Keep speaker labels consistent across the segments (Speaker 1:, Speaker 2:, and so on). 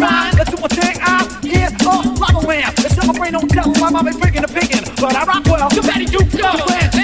Speaker 1: rhyme, do what thing I'm in a lava lamb. It's not my brain, don't tell why I'm freaking a picking. But I rock well, you
Speaker 2: better you go.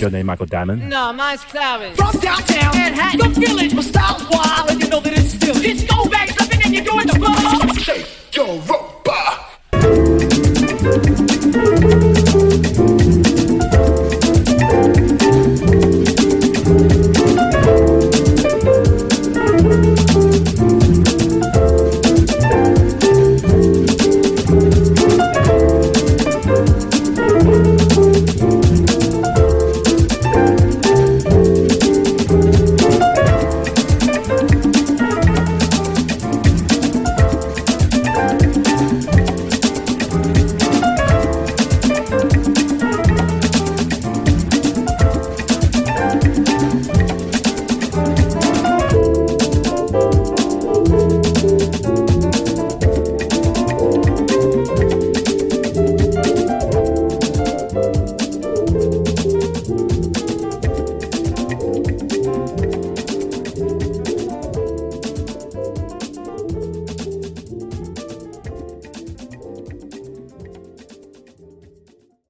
Speaker 2: your
Speaker 3: name Michael Diamond?
Speaker 2: No, mine's Clarence. From
Speaker 1: downtown Manhattan, the village was style's wild, and you know that it's still.
Speaker 2: Disco bags up and then you're doing the buzz.
Speaker 1: Shake your rope.